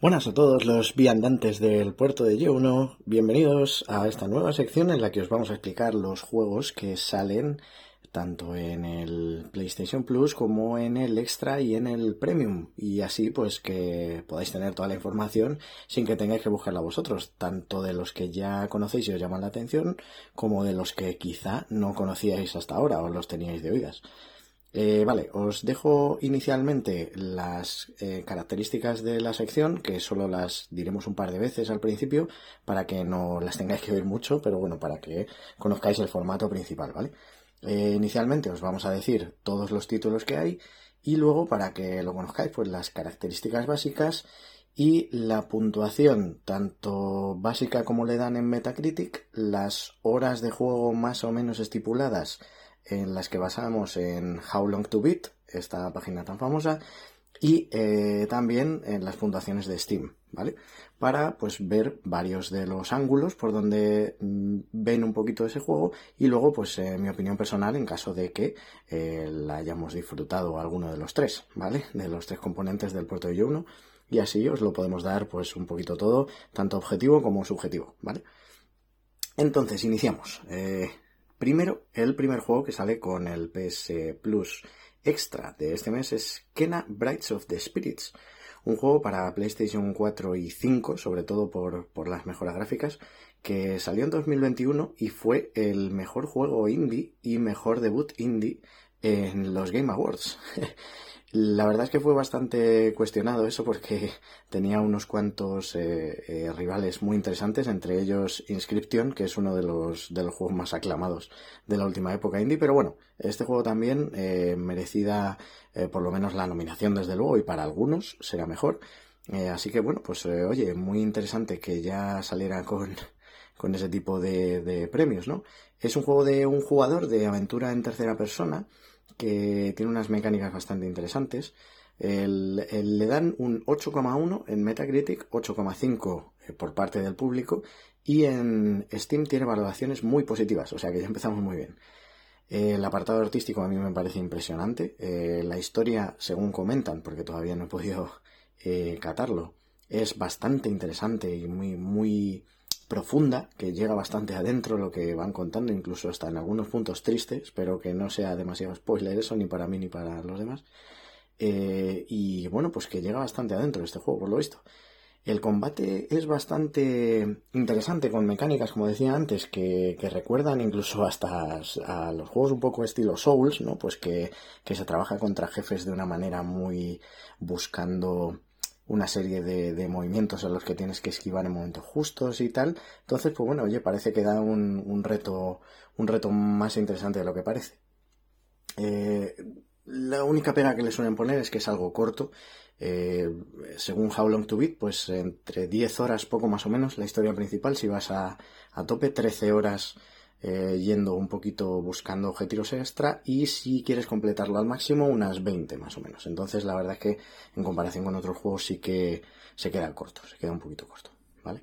Buenas a todos los viandantes del puerto de Yeuno, bienvenidos a esta nueva sección en la que os vamos a explicar los juegos que salen tanto en el PlayStation Plus como en el Extra y en el Premium y así pues que podáis tener toda la información sin que tengáis que buscarla vosotros, tanto de los que ya conocéis y os llaman la atención como de los que quizá no conocíais hasta ahora o los teníais de oídas. Eh, vale, os dejo inicialmente las eh, características de la sección, que solo las diremos un par de veces al principio, para que no las tengáis que oír mucho, pero bueno, para que conozcáis el formato principal, ¿vale? Eh, inicialmente os vamos a decir todos los títulos que hay y luego para que lo conozcáis, pues las características básicas y la puntuación, tanto básica como le dan en Metacritic, las horas de juego más o menos estipuladas en las que basamos en How Long to Beat, esta página tan famosa, y eh, también en las puntuaciones de Steam, ¿vale? Para pues ver varios de los ángulos por donde mm, ven un poquito ese juego y luego pues eh, mi opinión personal en caso de que eh, la hayamos disfrutado alguno de los tres, ¿vale? De los tres componentes del puerto de 1 y así os lo podemos dar pues un poquito todo, tanto objetivo como subjetivo, ¿vale? Entonces, iniciamos. Primero, el primer juego que sale con el PS Plus extra de este mes es Kena Brights of the Spirits, un juego para PlayStation 4 y 5, sobre todo por, por las mejoras gráficas, que salió en 2021 y fue el mejor juego indie y mejor debut indie en los Game Awards. La verdad es que fue bastante cuestionado eso porque tenía unos cuantos eh, eh, rivales muy interesantes, entre ellos Inscription, que es uno de los, de los juegos más aclamados de la última época indie, pero bueno, este juego también eh, merecida por lo menos la nominación desde luego y para algunos será mejor. así que bueno, pues oye, muy interesante que ya saliera con, con ese tipo de premios, ¿no? Es un juego de un jugador de aventura en tercera persona que tiene unas mecánicas bastante interesantes. le dan un 8,1 en Metacritic, 8,5 eh, por parte del público y en Steam tiene valoraciones muy positivas, o sea que ya empezamos muy bien. El apartado artístico a mí me parece impresionante. Eh, la historia, según comentan, porque todavía no he podido eh, catarlo, es bastante interesante y muy, muy profunda, que llega bastante adentro lo que van contando, incluso hasta en algunos puntos tristes, espero que no sea demasiado spoiler eso, ni para mí ni para los demás. Eh, y bueno, pues que llega bastante adentro este juego, por lo visto. El combate es bastante interesante con mecánicas, como decía antes, que, recuerdan incluso hasta a los juegos un poco estilo Souls, ¿no? Pues que se trabaja contra jefes de una manera muy buscando una serie de, movimientos en los que tienes que esquivar en momentos justos y tal. Entonces, pues bueno, oye, parece que da un, reto, un reto más interesante de lo que parece. Eh, la única pega que le suelen poner es que es algo corto. Eh, según How Long to Beat, pues entre 10 horas, poco más o menos, la historia principal. Si vas a, a tope, 13 horas eh, yendo un poquito buscando objetivos extra y si quieres completarlo al máximo unas 20 más o menos. Entonces la verdad es que en comparación con otros juegos sí que se queda corto, se queda un poquito corto, ¿vale?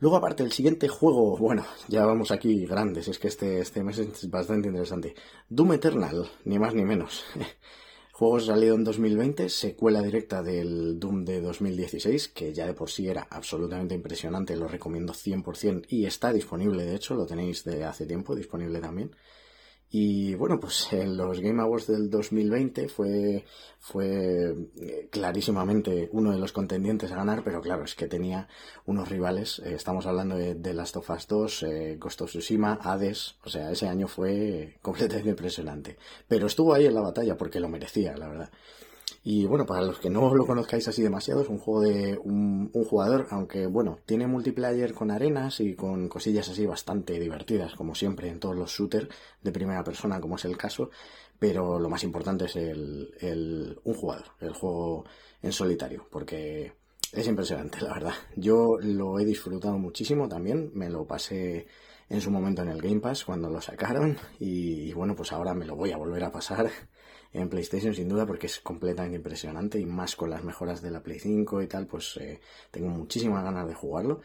Luego aparte el siguiente juego, bueno, ya vamos aquí grandes, es que este, este mes es bastante interesante. Doom Eternal, ni más ni menos. Juego salido en 2020, secuela directa del Doom de 2016, que ya de por sí era absolutamente impresionante, lo recomiendo 100% y está disponible, de hecho, lo tenéis de hace tiempo disponible también. Y bueno, pues en los Game Awards del 2020 fue, fue eh, clarísimamente uno de los contendientes a ganar, pero claro, es que tenía unos rivales. Eh, estamos hablando de, The Last of Us 2, eh, Ghost of Tsushima, Hades. O sea, ese año fue completamente impresionante. Pero estuvo ahí en la batalla porque lo merecía, la verdad. Y bueno, para los que no lo conozcáis así demasiado, es un juego de un, jugador, aunque bueno, tiene multiplayer con arenas y con cosillas así bastante divertidas, como siempre en todos los shooters de primera persona, como es el caso, pero lo más importante es el, el un jugador, el juego en solitario, porque es impresionante, la verdad. Yo lo he disfrutado muchísimo también, me lo pasé en su momento en el Game Pass cuando lo sacaron y bueno, pues ahora me lo voy a volver a pasar en PlayStation sin duda porque es completamente impresionante y más con las mejoras de la Play 5 y tal, pues eh, tengo muchísimas ganas de jugarlo.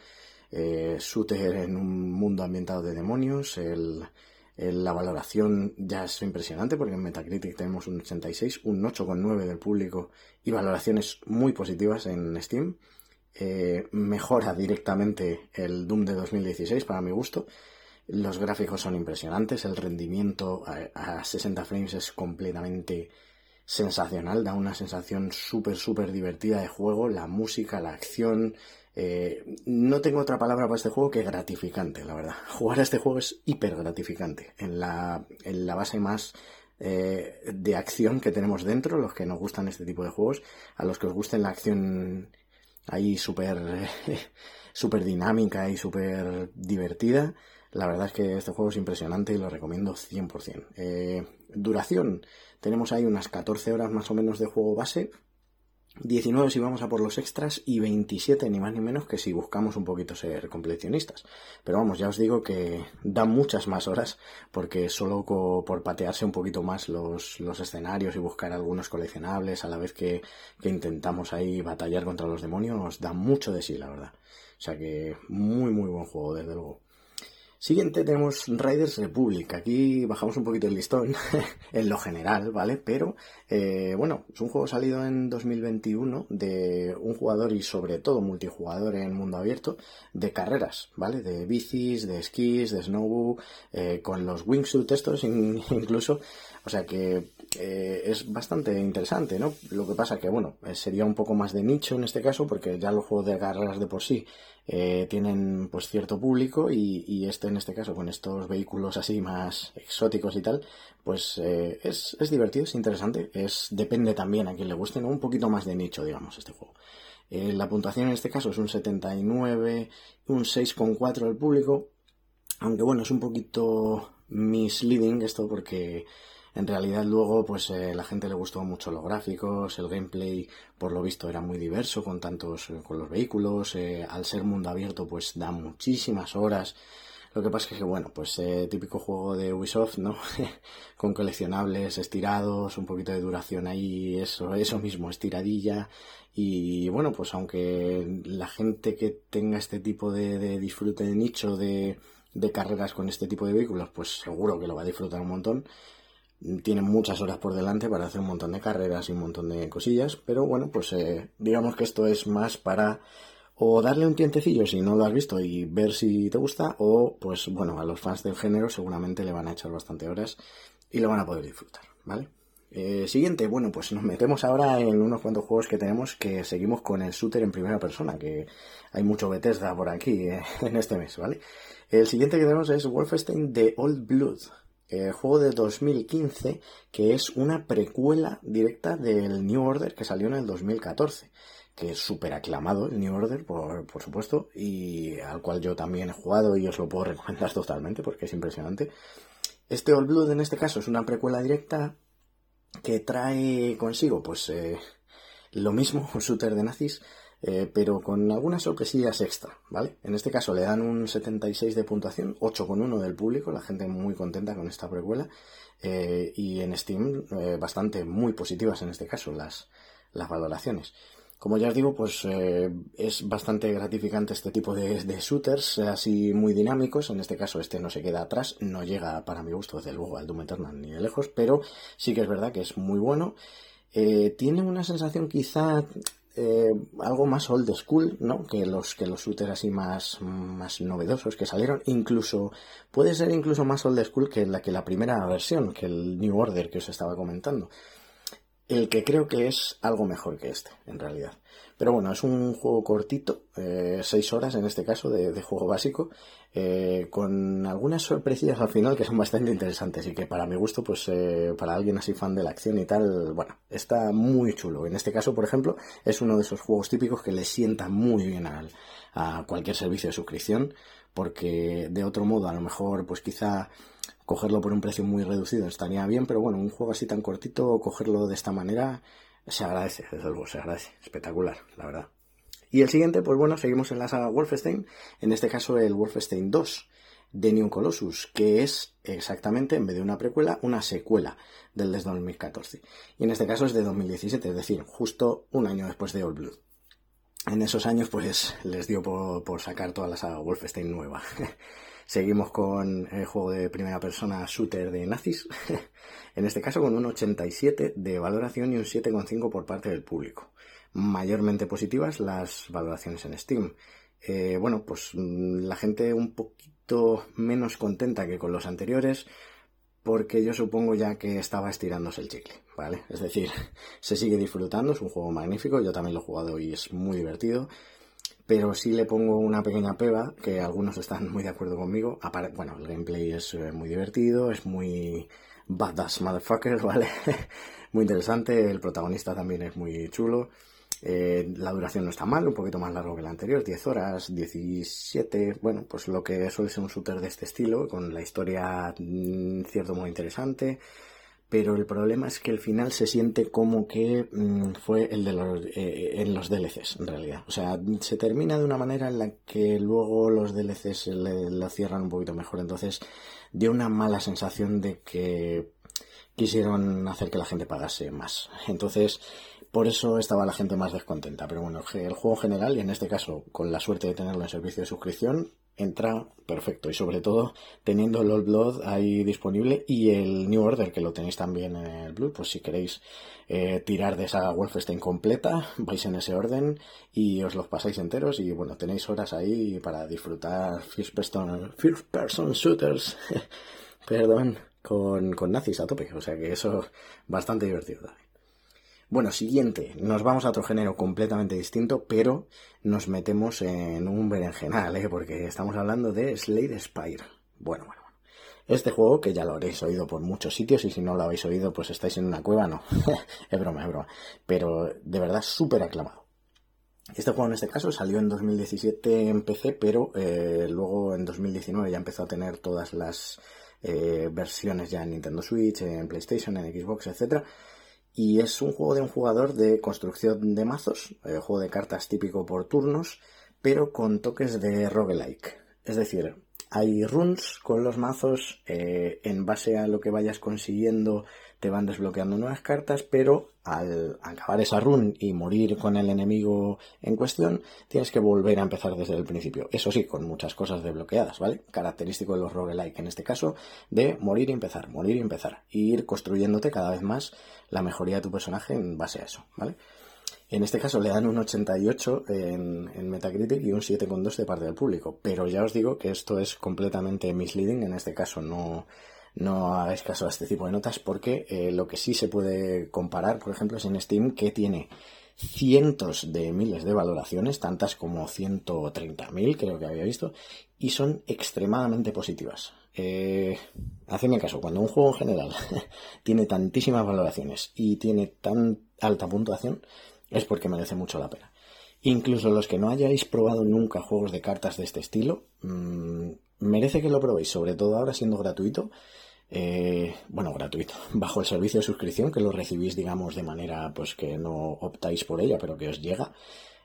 Eh, shooter en un mundo ambientado de demonios, el, la valoración ya es impresionante porque en Metacritic tenemos un 86, un 8,9 del público y valoraciones muy positivas en Steam. mejora directamente el Doom de 2016 para mi gusto. Los gráficos son impresionantes, el rendimiento a, 60 frames es completamente sensacional, da una sensación súper, súper divertida de juego, la música, la acción. Eh, no tengo otra palabra para este juego que gratificante, la verdad. Jugar a este juego es hiper gratificante en la, en la base más eh, de acción que tenemos dentro, los que nos gustan este tipo de juegos, a los que os gusten la acción ahí súper super dinámica y súper divertida. La verdad es que este juego es impresionante y lo recomiendo 100%. Eh, duración, tenemos ahí unas 14 horas más o menos de juego base, 19 si vamos a por los extras y 27 ni más ni menos que si buscamos un poquito ser completionistas. Pero vamos, ya os digo que da muchas más horas porque solo por patearse un poquito más los, escenarios y buscar algunos coleccionables a la vez que, que intentamos ahí batallar contra los demonios da mucho de sí, la verdad. O sea que muy muy buen juego, desde luego. Siguiente tenemos Riders Republic. Aquí bajamos un poquito el listón en lo general, ¿vale? Pero eh, bueno, es un juego salido en 2021 de un jugador y sobre todo multijugador en mundo abierto de carreras, ¿vale? De bicis, de esquís, de snowboard, eh, con los wingsuit estos incluso. O sea que eh, es bastante interesante, ¿no? Lo que pasa que, bueno, sería un poco más de nicho en este caso porque ya los juegos de carreras de por sí eh, tienen pues cierto público y, este en este caso con estos vehículos así más exóticos y tal pues eh, es, divertido, es interesante, es depende también a quien le guste, ¿no? Un poquito más de nicho, digamos, este juego. Eh, la puntuación en este caso es un 79, un 6,4 del público, aunque bueno, es un poquito misleading esto porque en realidad luego pues eh, la gente le gustó mucho los gráficos, el gameplay por lo visto era muy diverso con tantos eh, con los vehículos, eh, al ser mundo abierto pues da muchísimas horas. Lo que pasa es que bueno, pues típico juego de Ubisoft, ¿no? con coleccionables estirados, un poquito de duración ahí, eso, eso mismo, estiradilla. Y bueno, pues aunque la gente que tenga este tipo de, disfrute de nicho de carreras con este tipo de vehículos, pues seguro que lo va a disfrutar un montón tienen muchas horas por delante para hacer un montón de carreras y un montón de cosillas, pero bueno, pues eh, digamos que esto es más para o darle un tientecillo si no lo has visto y ver si te gusta, o pues bueno, a los fans del género seguramente le van a echar bastante horas y lo van a poder disfrutar, ¿vale? Eh, siguiente, bueno, pues nos metemos ahora en unos cuantos juegos que tenemos que seguimos con el shooter en primera persona, que hay mucho Bethesda por aquí eh, en este mes, ¿vale? El siguiente que tenemos es Wolfenstein The Old Blood, el juego de 2015 que es una precuela directa del New Order que salió en el 2014 que es súper aclamado el New Order por, por, supuesto y al cual yo también he jugado y os lo puedo recomendar totalmente porque es impresionante. Este All Blood en este caso es una precuela directa que trae consigo pues eh, lo mismo un shooter de nazis eh, pero con algunas sorpresillas extra, ¿vale? En este caso le dan un 76 de puntuación, 8,1 del público, la gente muy contenta con esta precuela, eh, y en Steam eh, bastante muy positivas en este caso las, las valoraciones. Como ya os digo, pues es bastante gratificante este tipo de, shooters, así muy dinámicos. En este caso, este no se queda atrás, no llega para mi gusto, desde luego, al Doom Eternal ni de lejos, pero sí que es verdad que es muy bueno. tiene una sensación quizá eh, algo más old school, ¿no? Que los, que los shooters así más, más novedosos que salieron. Incluso, puede ser incluso más old school que la, que la primera versión, que el New Order que os estaba comentando. El que creo que es algo mejor que este, en realidad. Pero bueno, es un juego cortito, 6 eh, horas en este caso de, juego básico, eh, con algunas sorpresillas al final que son bastante interesantes y que para mi gusto, pues eh, para alguien así fan de la acción y tal, bueno, está muy chulo. En este caso, por ejemplo, es uno de esos juegos típicos que le sienta muy bien a cualquier servicio de suscripción, porque de otro modo a lo mejor pues quizá cogerlo por un precio muy reducido estaría bien, pero bueno, un juego así tan cortito, cogerlo de esta manera se agradece, desde luego, se agradece. Espectacular, la verdad. Y el siguiente, pues bueno, seguimos en la saga Wolfenstein, en este caso el Wolfenstein 2 de New Colossus, que es exactamente, en vez de una precuela, una secuela del de 2014. Y en este caso es de 2017, es decir, justo un año después de All Blood. en esos años pues les dio por, sacar toda la saga Wolfenstein nueva. Seguimos con el juego de primera persona shooter de nazis, en este caso con un 87 de valoración y un 7,5 por parte del público. Mayormente positivas las valoraciones en Steam. Eh, bueno, pues mm, la gente un poquito menos contenta que con los anteriores, porque yo supongo ya que estaba estirándose el chicle, ¿vale? Es decir, se sigue disfrutando, es un juego magnífico, yo también lo he jugado y es muy divertido, pero sí le pongo una pequeña peba, que algunos están muy de acuerdo conmigo. Bueno, el gameplay es eh, muy divertido, es muy badass motherfucker, ¿vale? muy interesante, el protagonista también es muy chulo. Eh, la duración no está mal, un poquito más largo que la anterior, 10 horas, 17, bueno, pues lo que suele ser un shooter de este estilo, con la historia en mm, cierto modo interesante, pero el problema es que el final se siente como que mm, fue el de los, eh, en los DLCs, en realidad. O sea, se termina de una manera en la que luego los DLCs lo cierran un poquito mejor, entonces dio una mala sensación de que quisieron hacer que la gente pagase más. Entonces, por eso estaba la gente más descontenta. Pero bueno, el juego general, y en este caso con la suerte de tenerlo en servicio de suscripción, entra perfecto. Y sobre todo teniendo el Old Blood ahí disponible y el New Order, que lo tenéis también en el Blue, pues si queréis eh, tirar de esa Wolfenstein completa, vais en ese orden y os los pasáis enteros. Y bueno, tenéis horas ahí para disfrutar First Person, first person Shooters. Perdón, con, con nazis a tope. O sea que eso bastante divertido también. Bueno, siguiente, nos vamos a otro género completamente distinto, pero nos metemos en un berenjenal, ¿eh? porque estamos hablando de Slade Spire. Bueno, bueno, bueno. Este juego, que ya lo habréis oído por muchos sitios, y si no lo habéis oído, pues estáis en una cueva, no. es broma, es broma. Pero de verdad, súper aclamado. Este juego en este caso salió en 2017 en PC, pero eh, luego en 2019 ya empezó a tener todas las eh, versiones ya en Nintendo Switch, en PlayStation, en Xbox, etcétera y es un juego de un jugador de construcción de mazos, eh, juego de cartas típico por turnos, pero con toques de roguelike. Es decir, hay runs con los mazos, eh, en base a lo que vayas consiguiendo te van desbloqueando nuevas cartas, pero al acabar esa run y morir con el enemigo en cuestión, tienes que volver a empezar desde el principio. Eso sí, con muchas cosas desbloqueadas, ¿vale? Característico de los roguelike en este caso, de morir y empezar, morir y empezar, e ir construyéndote cada vez más la mejoría de tu personaje en base a eso, ¿vale? En este caso le dan un 88 en, en Metacritic y un 7,2 de parte del público, pero ya os digo que esto es completamente misleading, en este caso no no hagáis caso a este tipo de notas porque eh, lo que sí se puede comparar, por ejemplo, es en Steam que tiene cientos de miles de valoraciones, tantas como 130.000 creo que había visto, y son extremadamente positivas. Eh, hacedme caso, cuando un juego en general tiene tantísimas valoraciones y tiene tan alta puntuación, es porque merece mucho la pena. Incluso los que no hayáis probado nunca juegos de cartas de este estilo, mmm, merece que lo probéis, sobre todo ahora siendo gratuito. Eh, bueno, gratuito, bajo el servicio de suscripción, que lo recibís, digamos, de manera pues que no optáis por ella, pero que os llega.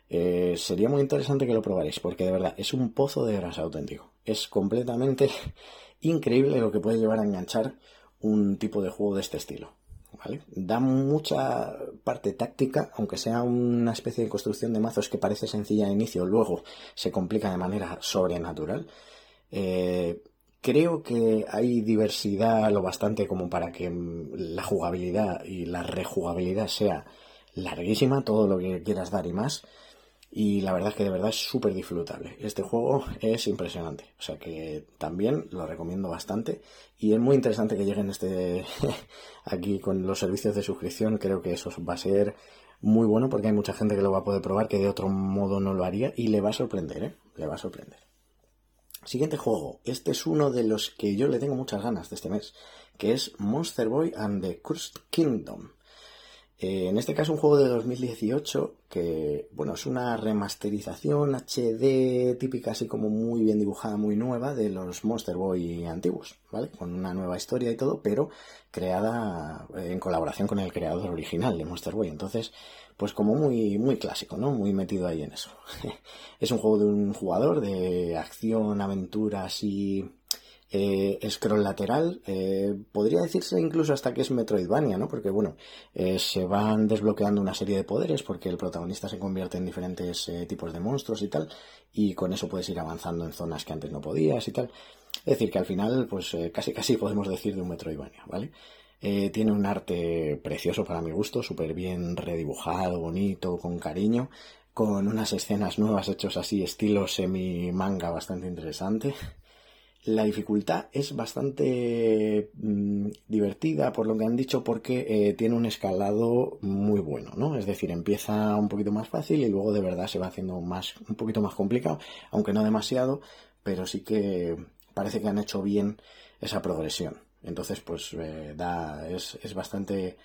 Eh, sería muy interesante que lo probaréis, porque de verdad es un pozo de grasa auténtico. Es completamente increíble lo que puede llevar a enganchar un tipo de juego de este estilo. Da mucha parte táctica, aunque sea una especie de construcción de mazos que parece sencilla de inicio, luego se complica de manera sobrenatural. Eh, creo que hay diversidad lo bastante como para que la jugabilidad y la rejugabilidad sea larguísima, todo lo que quieras dar y más. Y la verdad es que de verdad es súper disfrutable. Este juego es impresionante. O sea que también lo recomiendo bastante. Y es muy interesante que lleguen este aquí con los servicios de suscripción. Creo que eso va a ser muy bueno porque hay mucha gente que lo va a poder probar que de otro modo no lo haría. Y le va a sorprender, ¿eh? Le va a sorprender. Siguiente juego. Este es uno de los que yo le tengo muchas ganas de este mes, que es Monster Boy and the Cursed Kingdom. Eh, en este caso un juego de 2018 que, bueno, es una remasterización HD típica, así como muy bien dibujada, muy nueva de los Monster Boy antiguos, ¿vale? Con una nueva historia y todo, pero creada en colaboración con el creador original de Monster Boy. Entonces, pues como muy, muy clásico, ¿no? Muy metido ahí en eso. es un juego de un jugador de acción, aventura, así eh, scroll lateral, eh, podría decirse incluso hasta que es Metroidvania, ¿no? Porque bueno, eh, se van desbloqueando una serie de poderes porque el protagonista se convierte en diferentes tipos de monstruos y tal, y con eso puedes ir avanzando en zonas que antes no podías y tal. Es decir, que al final, pues casi casi podemos decir de un Metroidvania, ¿vale? Tiene un arte precioso para mi gusto, súper bien redibujado, bonito, con cariño, con unas escenas nuevas hechos así, estilo semi-manga bastante interesante. La dificultad es bastante mm, divertida, por lo que han dicho, porque eh, tiene un escalado muy bueno, ¿no? Es decir, empieza un poquito más fácil y luego de verdad se va haciendo más, un poquito más complicado, aunque no demasiado, pero sí que parece que han hecho bien esa progresión. Entonces, pues eh, da, es, es bastante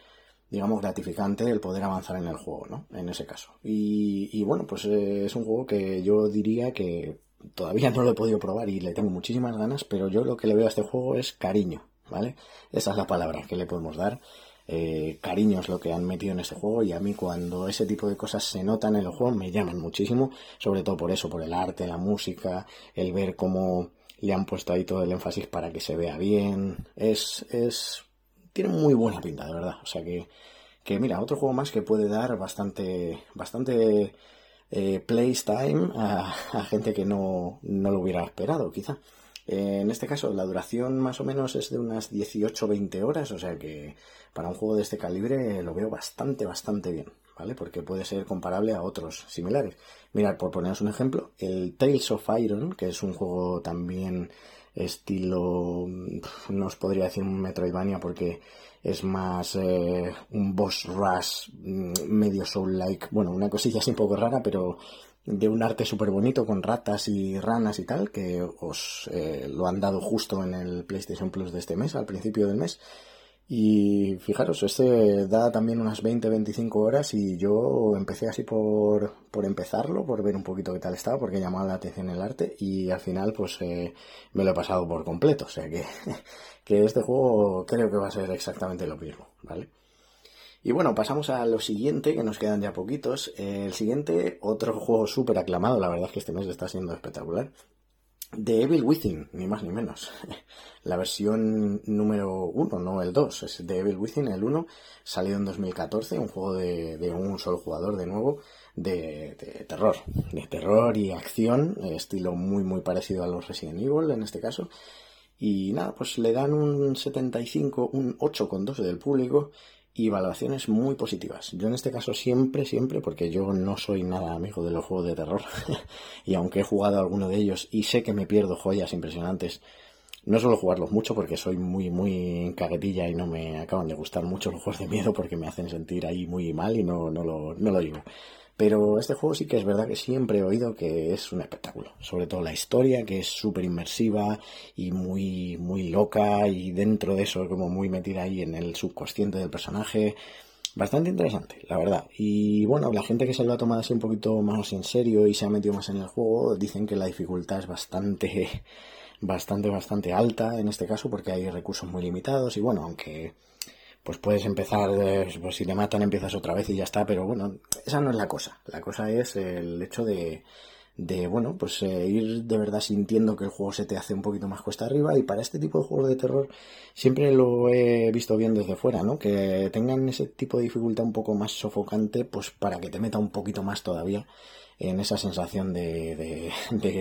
digamos, gratificante el poder avanzar en el juego, ¿no? En ese caso. Y, y bueno, pues eh, es un juego que yo diría que todavía no lo he podido probar y le tengo muchísimas ganas, pero yo lo que le veo a este juego es cariño, ¿vale? Esa es la palabra que le podemos dar. Eh, cariño es lo que han metido en este juego y a mí cuando ese tipo de cosas se notan en el juego me llaman muchísimo, sobre todo por eso, por el arte, la música, el ver cómo le han puesto ahí todo el énfasis para que se vea bien. Es, es, tiene muy buena pinta, de verdad. O sea que, que mira, otro juego más que puede dar bastante, bastante eh, time a, gente que no, no, lo hubiera esperado, quizá. Eh, en este caso, la duración más o menos es de unas 18-20 horas, o sea que para un juego de este calibre lo veo bastante, bastante bien, Porque puede ser comparable a otros similares. Mirad, por poneros un ejemplo, el Tales of Iron, que es un juego también estilo, no os podría decir un Metroidvania porque es más eh, un boss rush mm, medio soul-like, bueno, una cosilla así un poco rara, pero de un arte súper bonito con ratas y ranas y tal, que os eh, lo han dado justo en el PlayStation Plus de este mes, al principio del mes. Y fijaros, este da también unas 20-25 horas y yo empecé así por, por empezarlo, por ver un poquito qué tal estaba, porque llamaba la atención el arte y al final pues eh, me lo he pasado por completo. O sea que, que este juego creo que va a ser exactamente lo mismo, ¿vale? Y bueno, pasamos a lo siguiente, que nos quedan ya poquitos. el siguiente, otro juego súper aclamado, la verdad es que este mes está siendo espectacular. The Evil Within, ni más ni menos. La versión número 1, no el 2. Es The Evil Within, el 1, salió en 2014, un juego de, un solo jugador de nuevo, de, de, terror. De terror y acción, estilo muy muy parecido a los Resident Evil en este caso. Y nada, pues le dan un 75, un 8,2 del público y valoraciones muy positivas. Yo en este caso siempre, siempre, porque yo no soy nada amigo de los juegos de terror y aunque he jugado alguno de ellos y sé que me pierdo joyas impresionantes, no suelo jugarlos mucho porque soy muy, muy caguetilla y no me acaban de gustar mucho los juegos de miedo porque me hacen sentir ahí muy mal y no, no, lo, no lo digo. Pero este juego sí que es verdad que siempre he oído que es un espectáculo. Sobre todo la historia, que es súper inmersiva y muy, muy loca y dentro de eso como muy metida ahí en el subconsciente del personaje. Bastante interesante, la verdad. Y bueno, la gente que se lo ha tomado así un poquito más en serio y se ha metido más en el juego, dicen que la dificultad es bastante, bastante, bastante alta en este caso porque hay recursos muy limitados y bueno, aunque pues puedes empezar, eh, pues si te matan empiezas otra vez y ya está, pero bueno, esa no es la cosa. La cosa es el hecho de, de bueno, pues eh, ir de verdad sintiendo que el juego se te hace un poquito más cuesta arriba y para este tipo de juegos de terror siempre lo he visto bien desde fuera, ¿no? Que tengan ese tipo de dificultad un poco más sofocante, pues para que te meta un poquito más todavía en esa sensación de,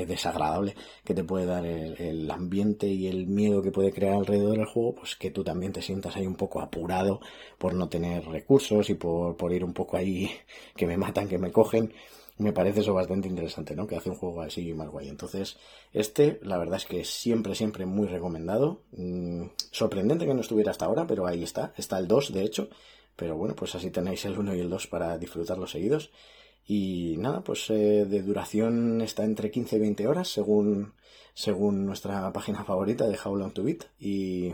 desagradable que te puede dar el, ambiente y el miedo que puede crear alrededor del juego, pues que tú también te sientas ahí un poco apurado por no tener recursos y por, ir un poco ahí que me matan, que me cogen. Me parece eso bastante interesante, ¿no? Que hace un juego así más guay. Entonces, este, la verdad es que siempre, siempre muy recomendado. Mm, sorprendente que no estuviera hasta ahora, pero ahí está. Está el 2, de hecho. Pero bueno, pues así tenéis el 1 y el 2 para disfrutarlos seguidos. Y nada, pues eh, de duración está entre 15 y 20 horas según, según nuestra página favorita de How Long to Beat. Y,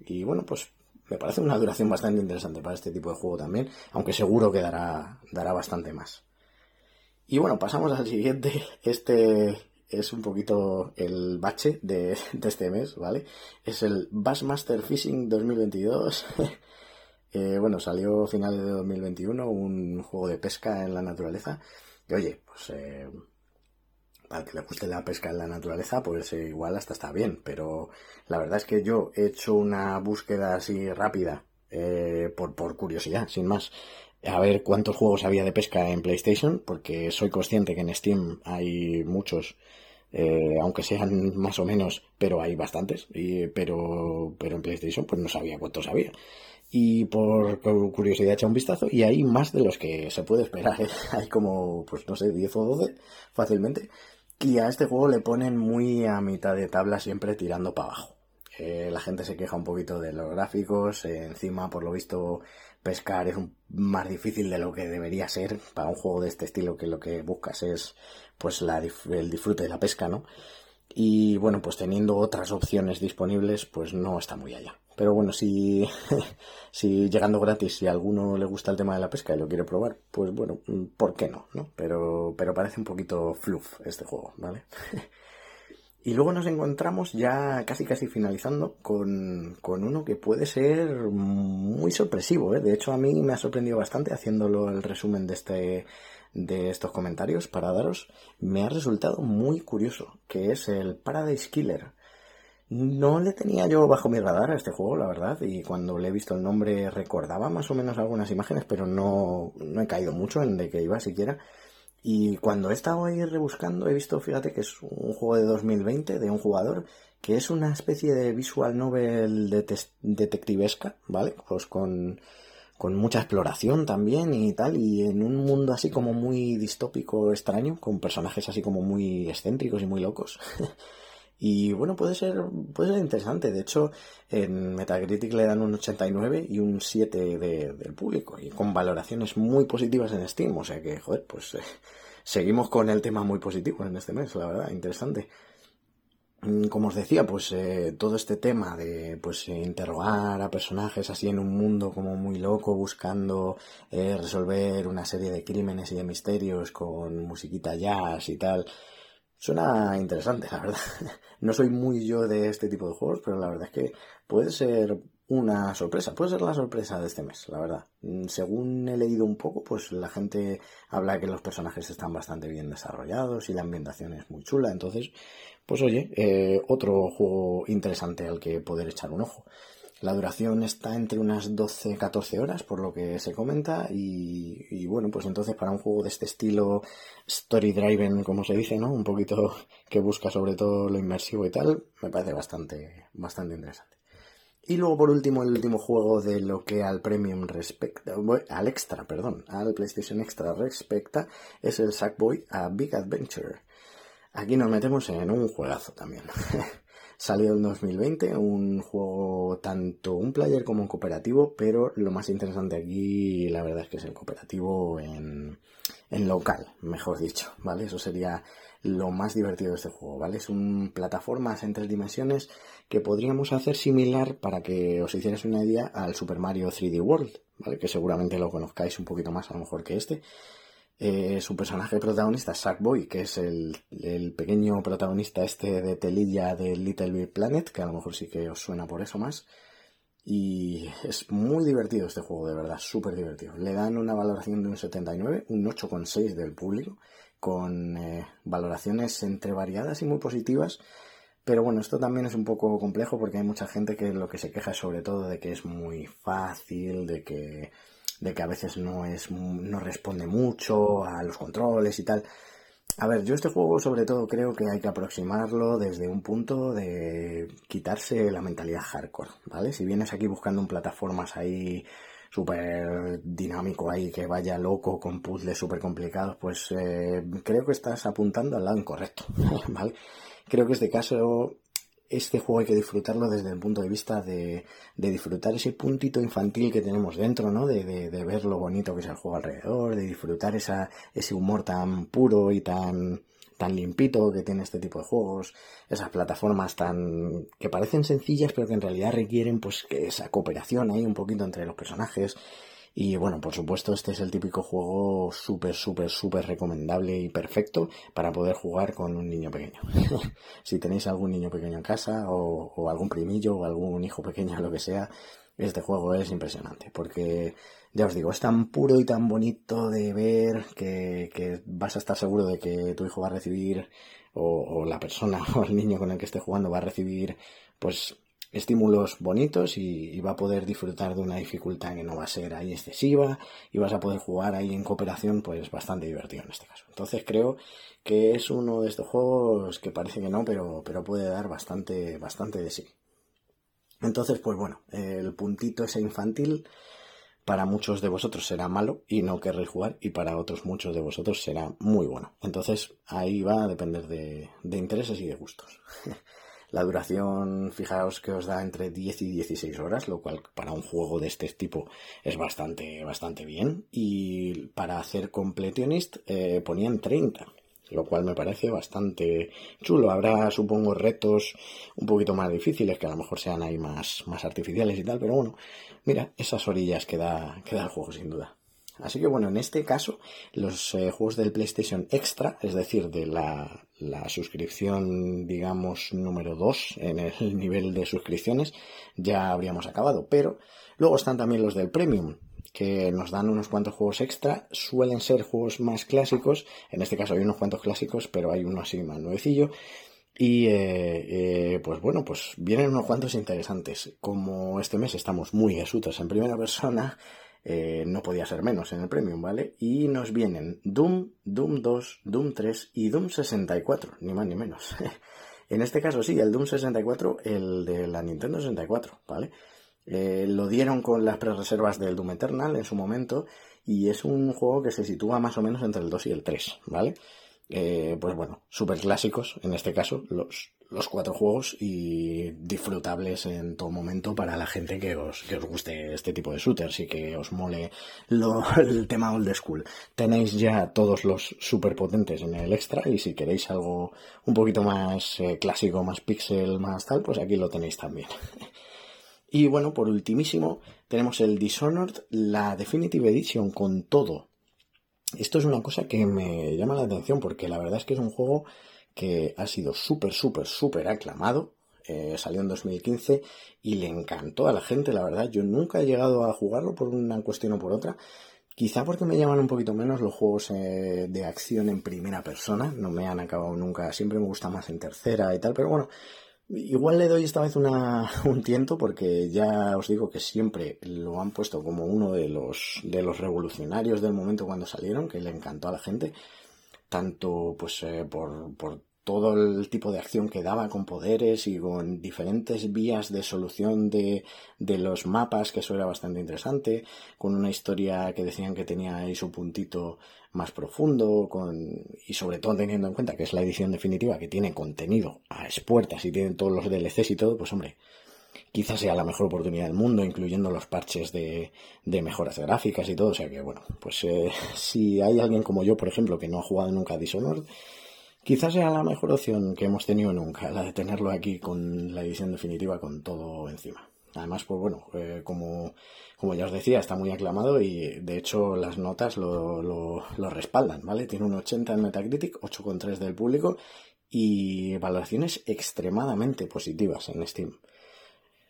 y bueno, pues me parece una duración bastante interesante para este tipo de juego también, aunque seguro que dará, dará bastante más. Y bueno, pasamos al siguiente. Este es un poquito el bache de, de este mes, ¿vale? Es el Bassmaster Fishing 2022. Eh, bueno, salió finales de 2021 un juego de pesca en la naturaleza. Y oye, pues eh, al que le guste la pesca en la naturaleza, pues eh, igual hasta está bien, pero la verdad es que yo he hecho una búsqueda así rápida, eh, por, por curiosidad, sin más, a ver cuántos juegos había de pesca en PlayStation, porque soy consciente que en Steam hay muchos, eh, aunque sean más o menos, pero hay bastantes, pero, pero en PlayStation pues no sabía cuántos había. Y por curiosidad he echado un vistazo y hay más de los que se puede esperar. Hay como, pues no sé, 10 o 12 fácilmente. Y a este juego le ponen muy a mitad de tabla siempre tirando para abajo. Eh, la gente se queja un poquito de los gráficos, eh, encima por lo visto pescar es más difícil de lo que debería ser para un juego de este estilo que lo que buscas es pues el disfrute de la pesca, ¿no? Y bueno, pues teniendo otras opciones disponibles, pues no está muy allá. Pero bueno, si, si llegando gratis, si a alguno le gusta el tema de la pesca y lo quiere probar, pues bueno, ¿por qué no? ¿no? Pero, pero parece un poquito fluff este juego, ¿vale? y luego nos encontramos ya casi casi finalizando con, con uno que puede ser muy sorpresivo, ¿eh? De hecho, a mí me ha sorprendido bastante haciéndolo el resumen de este de estos comentarios para daros, me ha resultado muy curioso, que es el Paradise Killer. No le tenía yo bajo mi radar a este juego, la verdad, y cuando le he visto el nombre recordaba más o menos algunas imágenes, pero no, no he caído mucho en de que iba siquiera. Y cuando he estado ahí rebuscando, he visto, fíjate, que es un juego de 2020 de un jugador que es una especie de visual novel detectivesca, ¿vale? Pues con, con mucha exploración también y tal, y en un mundo así como muy distópico, extraño, con personajes así como muy excéntricos y muy locos. Y bueno, puede ser, puede ser interesante. De hecho, en Metacritic le dan un 89 y un 7 del público. Y con valoraciones muy positivas en Steam. O sea que, joder, pues eh, seguimos con el tema muy positivo en este mes, la verdad, interesante. Mm, como os decía, pues eh, todo este tema de pues interrogar a personajes así en un mundo como muy loco, buscando eh, resolver una serie de crímenes y de misterios con musiquita jazz y tal, Suena interesante, la verdad. No soy muy yo de este tipo de juegos, pero la verdad es que puede ser una sorpresa, puede ser la sorpresa de este mes, la verdad. Mm, según he leído un poco, pues la gente habla que los personajes están bastante bien desarrollados y la ambientación es muy chula, entonces, pues oye, eh, otro juego interesante al que poder echar un ojo. La duración está entre unas 12-14 horas, por lo que se comenta, y, bueno, pues entonces para un juego de este estilo story driven, como se dice, ¿no? Un poquito que busca sobre todo lo inmersivo y tal, me parece bastante, bastante interesante. Y luego por último, el último juego de lo que al Premium respecta, al Extra, perdón, al PlayStation Extra respecta, es el Sackboy a Big Adventure. Aquí nos metemos en un juegazo también. Salió en 2020, un juego tanto un player como un cooperativo, pero lo más interesante aquí, la verdad es que es el cooperativo en, en local, mejor dicho, ¿vale? Eso sería lo más divertido de este juego, ¿vale? Es un plataformas en tres dimensiones que podríamos hacer similar para que os hicierais una idea al Super Mario 3D World, ¿vale? Que seguramente lo conozcáis un poquito más a lo mejor que este. Eh, su personaje protagonista, Sackboy, que es el, pequeño protagonista este de telilla de Little Big Planet, que a lo mejor sí que os suena por eso más. Y es muy divertido este juego, de verdad, súper divertido. Le dan una valoración de un 79, un 8,6 del público, con eh, valoraciones entre variadas y muy positivas. Pero bueno, esto también es un poco complejo porque hay mucha gente que lo que se queja sobre todo de que es muy fácil, de que de que a veces no es no responde mucho a los controles y tal. A ver, yo este juego sobre todo creo que hay que aproximarlo desde un punto de quitarse la mentalidad hardcore, ¿vale? Si vienes aquí buscando un plataformas ahí súper dinámico ahí, que vaya loco con puzzles súper complicados, pues eh, creo que estás apuntando al lado incorrecto, ¿vale? Creo que este caso este juego hay que disfrutarlo desde el punto de vista de, disfrutar ese puntito infantil que tenemos dentro, ¿no? De, ver lo bonito que es el juego alrededor, de disfrutar esa, ese humor tan puro y tan, tan limpito que tiene este tipo de juegos, esas plataformas tan que parecen sencillas pero que en realidad requieren pues que esa cooperación ahí un poquito entre los personajes y bueno, por supuesto, este es el típico juego súper, súper, súper recomendable y perfecto para poder jugar con un niño pequeño. si tenéis algún niño pequeño en casa o, algún primillo o algún hijo pequeño, lo que sea, este juego es impresionante, porque ya os digo, es tan puro y tan bonito de ver que, vas a estar seguro de que tu hijo va a recibir, o, la persona o el niño con el que esté jugando va a recibir, pues estímulos bonitos y, va a poder disfrutar de una dificultad que no va a ser ahí excesiva y vas a poder jugar ahí en cooperación pues bastante divertido en este caso. Entonces creo que es uno de estos juegos que parece que no, pero, pero puede dar bastante, bastante de sí. Entonces, pues bueno, el puntito ese infantil para muchos de vosotros será malo y no querréis jugar y para otros muchos de vosotros será muy bueno. Entonces ahí va a depender de, de intereses y de gustos. La duración, fijaos que os da entre 10 y 16 horas, lo cual para un juego de este tipo es bastante, bastante bien. Y para hacer completionist eh, ponían 30 lo cual me parece bastante chulo. Habrá, supongo, retos un poquito más difíciles, que a lo mejor sean ahí más, más artificiales y tal, pero bueno, mira, esas orillas que da, que da el juego sin duda. Así que bueno, en este caso, los eh, juegos del PlayStation Extra, es decir, de la, la suscripción, digamos, número 2 en el nivel de suscripciones, ya habríamos acabado. Pero luego están también los del Premium, que nos dan unos cuantos juegos extra. Suelen ser juegos más clásicos. En este caso hay unos cuantos clásicos, pero hay uno así más nuevecillo. Y eh, eh, pues bueno, pues vienen unos cuantos interesantes. Como este mes estamos muy esutos en primera persona, eh, no podía ser menos en el Premium, ¿vale? Y nos vienen Doom, Doom 2, Doom 3 y Doom 64, ni más ni menos. en este caso sí, el Doom 64, el de la Nintendo 64, ¿vale? Eh, lo dieron con las pre-reservas del Doom Eternal en su momento y es un juego que se sitúa más o menos entre el 2 y el 3, ¿vale? Eh, pues bueno, súper clásicos en este caso, los, los cuatro juegos y disfrutables en todo momento para la gente que os, que os guste este tipo de shooters y que os mole el tema old school. Tenéis ya todos los super potentes en el extra y si queréis algo un poquito más eh, clásico, más pixel, más tal, pues aquí lo tenéis también. Y bueno, por ultimísimo, tenemos el Dishonored, la Definitive Edition con todo. Esto es una cosa que me llama la atención porque la verdad es que es un juego que ha sido súper, súper, súper aclamado. Eh, salió en 2015 y le encantó a la gente, la verdad. Yo nunca he llegado a jugarlo por una cuestión o por otra. Quizá porque me llaman un poquito menos los juegos eh, de acción en primera persona. No me han acabado nunca. Siempre me gusta más en tercera y tal. Pero bueno, Igual le doy esta vez una, un tiento porque ya os digo que siempre lo han puesto como uno de los, de los revolucionarios del momento cuando salieron, que le encantó a la gente, tanto pues eh, por, por todo el tipo de acción que daba con poderes y con diferentes vías de solución de, de, los mapas, que eso era bastante interesante, con una historia que decían que tenía ahí su puntito más profundo, con, y sobre todo teniendo en cuenta que es la edición definitiva que tiene contenido a expuertas y tiene todos los DLCs y todo, pues hombre, quizás sea la mejor oportunidad del mundo, incluyendo los parches de, de mejoras gráficas y todo, o sea que bueno, pues eh, si hay alguien como yo, por ejemplo, que no ha jugado nunca a Dishonored, Quizás sea la mejor opción que hemos tenido nunca, la de tenerlo aquí con la edición definitiva con todo encima. Además, pues bueno, eh, como, ya os decía, está muy aclamado y de hecho las notas lo, lo, lo respaldan, ¿vale? Tiene un 80 en Metacritic, 8,3 del público y valoraciones extremadamente positivas en Steam.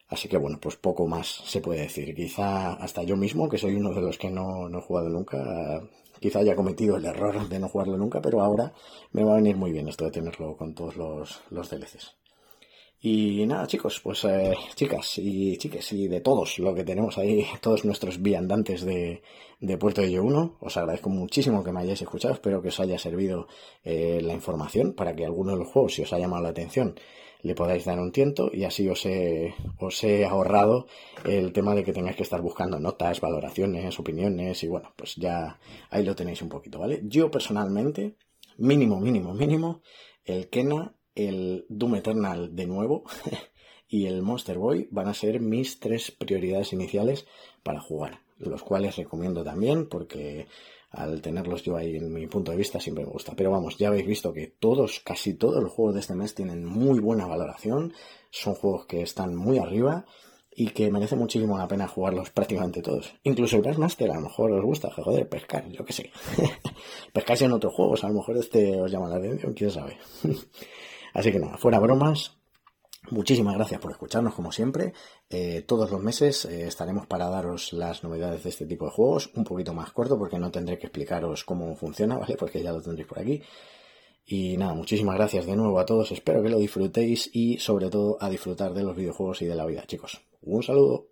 Así que bueno, pues poco más se puede decir. Quizá hasta yo mismo, que soy uno de los que no, no he jugado nunca, quizá haya cometido el error de no jugarlo nunca, pero ahora me va a venir muy bien esto de tenerlo con todos los, los DLCs. Y nada, chicos, pues eh, chicas y chiques, y de todos lo que tenemos ahí, todos nuestros viandantes de, de Puerto de 1, os agradezco muchísimo que me hayáis escuchado, espero que os haya servido eh, la información para que alguno de los juegos, si os ha llamado la atención, le podáis dar un tiento y así os he, os he ahorrado el tema de que tengáis que estar buscando notas, valoraciones, opiniones y bueno, pues ya ahí lo tenéis un poquito, ¿vale? Yo personalmente, mínimo, mínimo, mínimo, el Kena, el Doom Eternal de nuevo y el Monster Boy van a ser mis tres prioridades iniciales para jugar, los cuales recomiendo también porque al tenerlos yo ahí en mi punto de vista siempre me gusta. Pero vamos, ya habéis visto que todos, casi todos los juegos de este mes tienen muy buena valoración, son juegos que están muy arriba y que merece muchísimo la pena jugarlos prácticamente todos. Incluso el Bassmaster a lo mejor os gusta, joder, pescar, yo qué sé. Pescáis en otros juegos, a lo mejor este os llama la atención, quién sabe. Así que nada, fuera bromas, Muchísimas gracias por escucharnos como siempre. Eh, todos los meses eh, estaremos para daros las novedades de este tipo de juegos, un poquito más corto porque no tendré que explicaros cómo funciona, ¿vale? Porque ya lo tendréis por aquí. Y nada, muchísimas gracias de nuevo a todos, espero que lo disfrutéis y sobre todo a disfrutar de los videojuegos y de la vida, chicos. Un saludo.